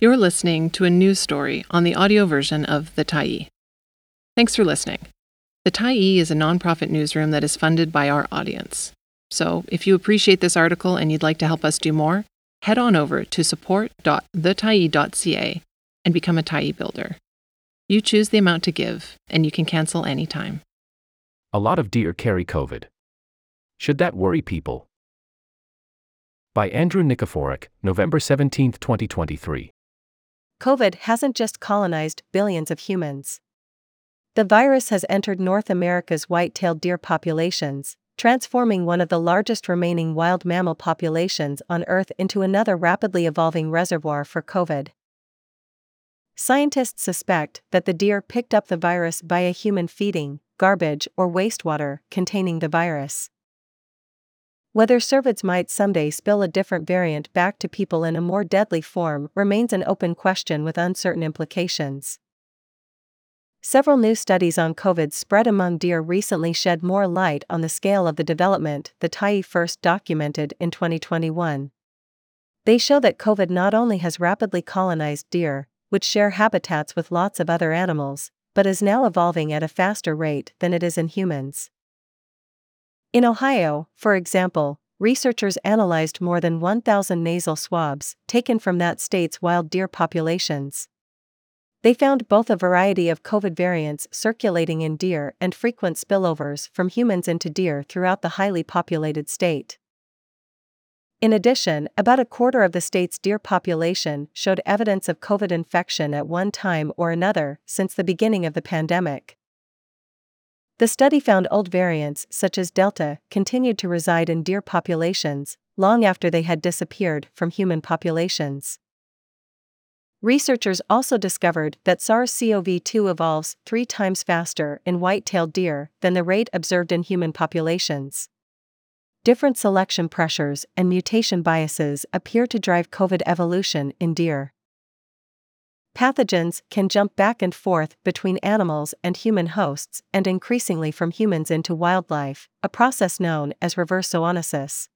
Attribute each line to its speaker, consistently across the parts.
Speaker 1: You're listening to a news story on the audio version of The Tyee. Thanks for listening. The Tyee is a nonprofit newsroom that is funded by our audience. So, if you appreciate this article and you'd like to help us do more, head on over to support.thetyee.ca and become a Tyee builder. You choose the amount to give, and you can cancel anytime.
Speaker 2: A lot of deer carry COVID. Should that worry people? By Andrew Nikiforuk, November 17, 2023.
Speaker 3: COVID hasn't just colonized billions of humans. The virus has entered North America's white tailed deer populations, transforming one of the largest remaining wild mammal populations on Earth into another rapidly evolving reservoir for COVID. Scientists suspect that the deer picked up the virus via human feeding, garbage, or wastewater containing the virus. Whether cervids might someday spill a different variant back to people in a more deadly form remains an open question with uncertain implications. Several new studies on COVID spread among deer recently shed more light on the scale of the development the Tyee first documented in 2021. They show that COVID not only has rapidly colonized deer, which share habitats with lots of other animals, but is now evolving at a faster rate than it is in humans. In Ohio, for example, researchers analyzed more than 1,000 nasal swabs taken from that state's wild deer populations. They found both a variety of COVID variants circulating in deer and frequent spillovers from humans into deer throughout the highly populated state. In addition, about a quarter of the state's deer population showed evidence of COVID infection at one time or another since the beginning of the pandemic. The study found old variants, such as Delta, continued to reside in deer populations, long after they had disappeared from human populations. Researchers also discovered that SARS CoV 2 evolves three times faster in white tailed deer than the rate observed in human populations. Different selection pressures and mutation biases appear to drive COVID evolution in deer pathogens can jump back and forth between animals and human hosts and increasingly from humans into wildlife, a process known as reverse zoonosis.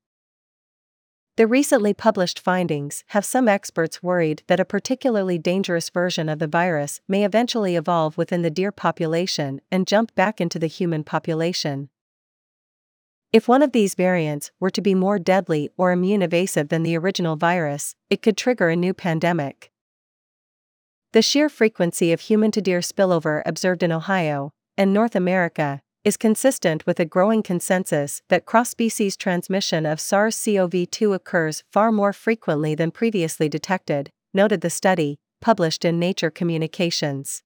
Speaker 3: The recently published findings have some experts worried that a particularly dangerous version of the virus may eventually evolve within the deer population and jump back into the human population. If one of these variants were to be more deadly or immune evasive than the original virus, it could trigger a new pandemic. The sheer frequency of human to deer spillover observed in Ohio and North America is consistent with a growing consensus that cross species transmission of SARS CoV 2 occurs far more frequently than previously detected, noted the study, published in Nature Communications.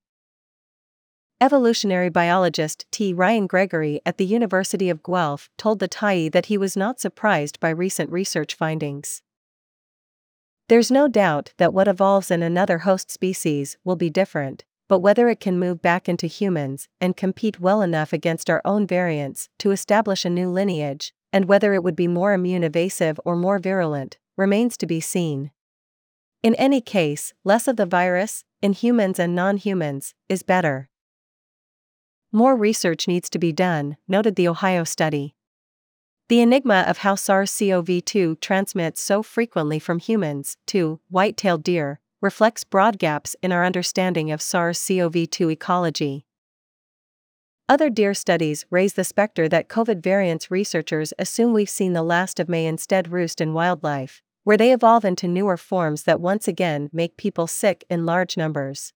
Speaker 3: Evolutionary biologist T. Ryan Gregory at the University of Guelph told the Tyee that he was not surprised by recent research findings. There's no doubt that what evolves in another host species will be different, but whether it can move back into humans and compete well enough against our own variants to establish a new lineage, and whether it would be more immune evasive or more virulent, remains to be seen. In any case, less of the virus, in humans and non humans, is better. More research needs to be done, noted the Ohio study. The enigma of how SARS CoV 2 transmits so frequently from humans to white tailed deer reflects broad gaps in our understanding of SARS CoV 2 ecology. Other deer studies raise the specter that COVID variants researchers assume we've seen the last of may instead roost in wildlife, where they evolve into newer forms that once again make people sick in large numbers.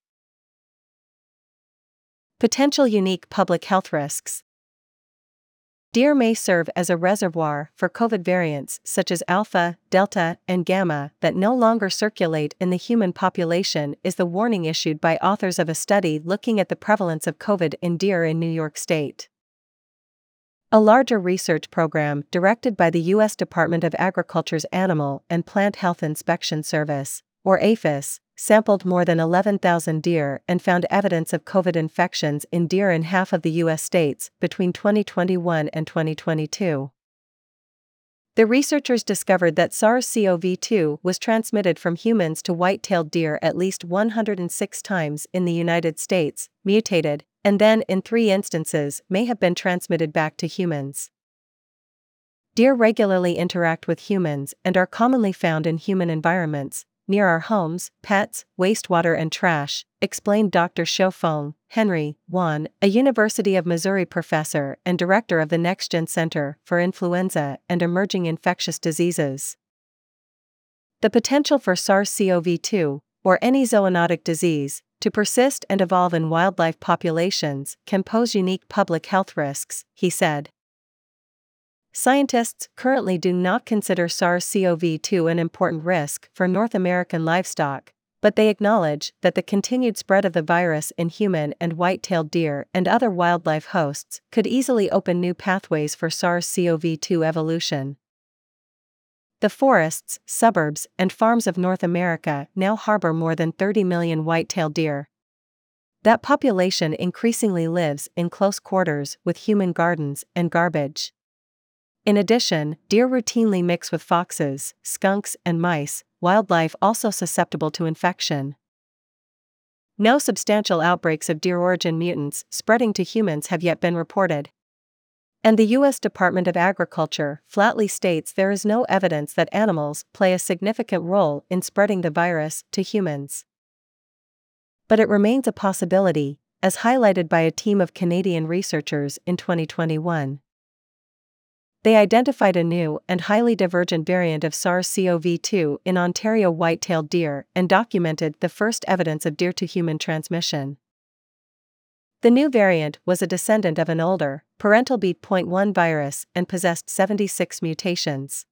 Speaker 3: Potential unique public health risks. Deer may serve as a reservoir for COVID variants such as Alpha, Delta, and Gamma that no longer circulate in the human population, is the warning issued by authors of a study looking at the prevalence of COVID in deer in New York State. A larger research program directed by the U.S. Department of Agriculture's Animal and Plant Health Inspection Service, or APHIS, sampled more than 11,000 deer and found evidence of COVID infections in deer in half of the U.S. states between 2021 and 2022. The researchers discovered that SARS CoV 2 was transmitted from humans to white tailed deer at least 106 times in the United States, mutated, and then in three instances may have been transmitted back to humans. Deer regularly interact with humans and are commonly found in human environments, near our homes, pets, wastewater, and trash, explained Dr. Xiu-Feng Henry Wan, a University of Missouri professor and director of the NextGen Center for Influenza and Emerging Infectious Diseases. The potential for SARS CoV 2, or any zoonotic disease, to persist and evolve in wildlife populations can pose unique public health risks, he said. Scientists currently do not consider SARS CoV 2 an important risk for North American livestock, but they acknowledge that the continued spread of the virus in human and white tailed deer and other wildlife hosts could easily open new pathways for SARS CoV 2 evolution. The forests, suburbs, and farms of North America now harbor more than 30 million white-tailed deer. That population increasingly lives in close quarters with human gardens and garbage. In addition, deer routinely mix with foxes, skunks, and mice, wildlife also susceptible to infection. No substantial outbreaks of deer origin mutants spreading to humans have yet been reported. And the U.S. Department of Agriculture flatly states there is no evidence that animals play a significant role in spreading the virus to humans. But it remains a possibility, as highlighted by a team of Canadian researchers in 2021. They identified a new and highly divergent variant of SARS CoV 2 in Ontario white tailed deer and documented the first evidence of deer to human transmission. The new variant was a descendant of an older, parental B.1 virus and possessed 76 mutations.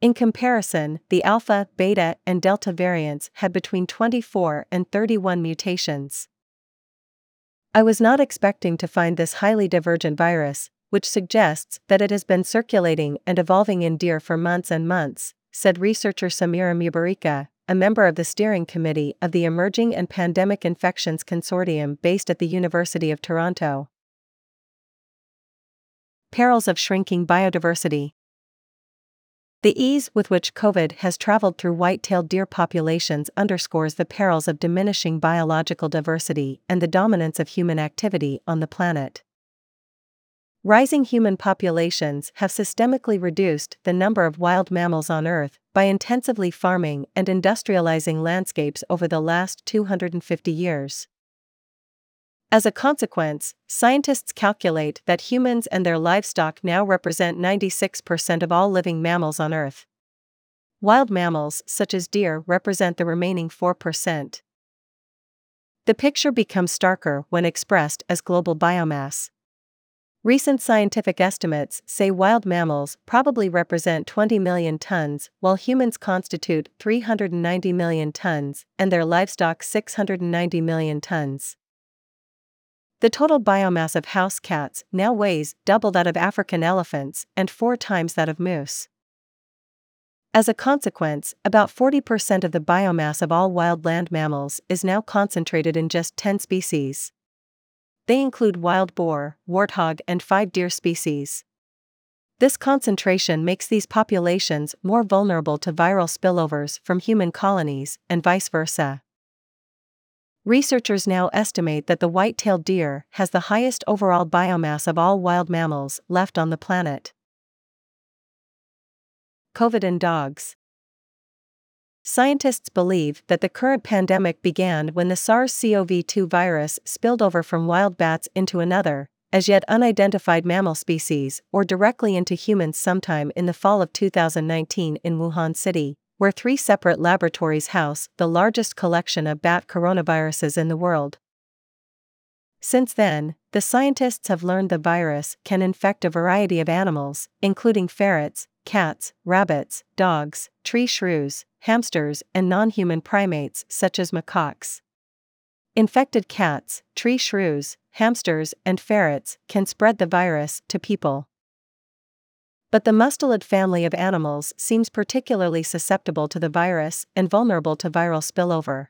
Speaker 3: In comparison, the alpha, beta, and delta variants had between 24 and 31 mutations. I was not expecting to find this highly divergent virus, which suggests that it has been circulating and evolving in deer for months and months, said researcher Samira Mubareka, a member of the steering committee of the Emerging and Pandemic Infections Consortium based at the University of Toronto. Perils of shrinking biodiversity. The ease with which COVID has traveled through white tailed deer populations underscores the perils of diminishing biological diversity and the dominance of human activity on the planet. Rising human populations have systemically reduced the number of wild mammals on Earth by intensively farming and industrializing landscapes over the last 250 years. As a consequence, scientists calculate that humans and their livestock now represent 96% of all living mammals on Earth. Wild mammals, such as deer, represent the remaining 4%. The picture becomes starker when expressed as global biomass. Recent scientific estimates say wild mammals probably represent 20 million tons, while humans constitute 390 million tons, and their livestock 690 million tons. The total biomass of house cats now weighs double that of African elephants and four times that of moose. As a consequence, about 40% of the biomass of all wild land mammals is now concentrated in just 10 species. They include wild boar, warthog, and five deer species. This concentration makes these populations more vulnerable to viral spillovers from human colonies, and vice versa. Researchers now estimate that the white tailed deer has the highest overall biomass of all wild mammals left on the planet. COVID in dogs. Scientists believe that the current pandemic began when the SARS CoV 2 virus spilled over from wild bats into another, as yet unidentified mammal species, or directly into humans sometime in the fall of 2019 in Wuhan City, where three separate laboratories house the largest collection of bat coronaviruses in the world. Since then, the scientists have learned the virus can infect a variety of animals, including ferrets, cats, rabbits, dogs, tree shrews, hamsters, and non human primates such as macaques. Infected cats, tree shrews, hamsters, and ferrets can spread the virus to people. But the mustelid family of animals seems particularly susceptible to the virus and vulnerable to viral spillover.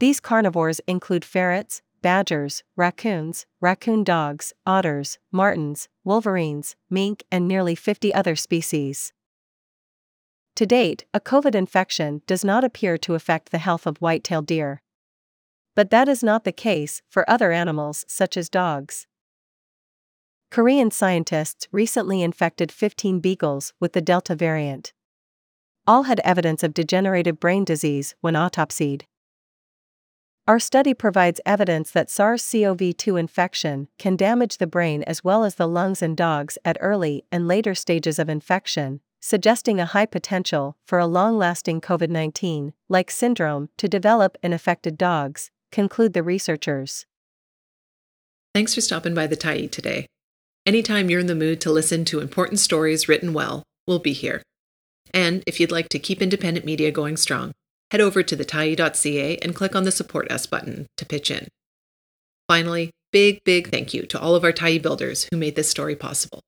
Speaker 3: These carnivores include ferrets, badgers, raccoons, raccoon dogs, otters, martens, wolverines, mink, and nearly 50 other species. To date, a COVID infection does not appear to affect the health of white-tailed deer. But that is not the case for other animals such as dogs. Korean scientists recently infected 15 beagles with the Delta variant. All had evidence of degenerative brain disease when autopsied. Our study provides evidence that SARS CoV 2 infection can damage the brain as well as the lungs in dogs at early and later stages of infection, suggesting a high potential for a long lasting COVID 19 like syndrome to develop in affected dogs, conclude the researchers.
Speaker 1: Thanks for stopping by the Tyee today. Anytime you're in the mood to listen to important stories written well, we'll be here. And if you'd like to keep independent media going strong, head over to thetyee.ca and click on the Support Us button to pitch in. Finally, big, big thank you to all of our Tyee builders who made this story possible.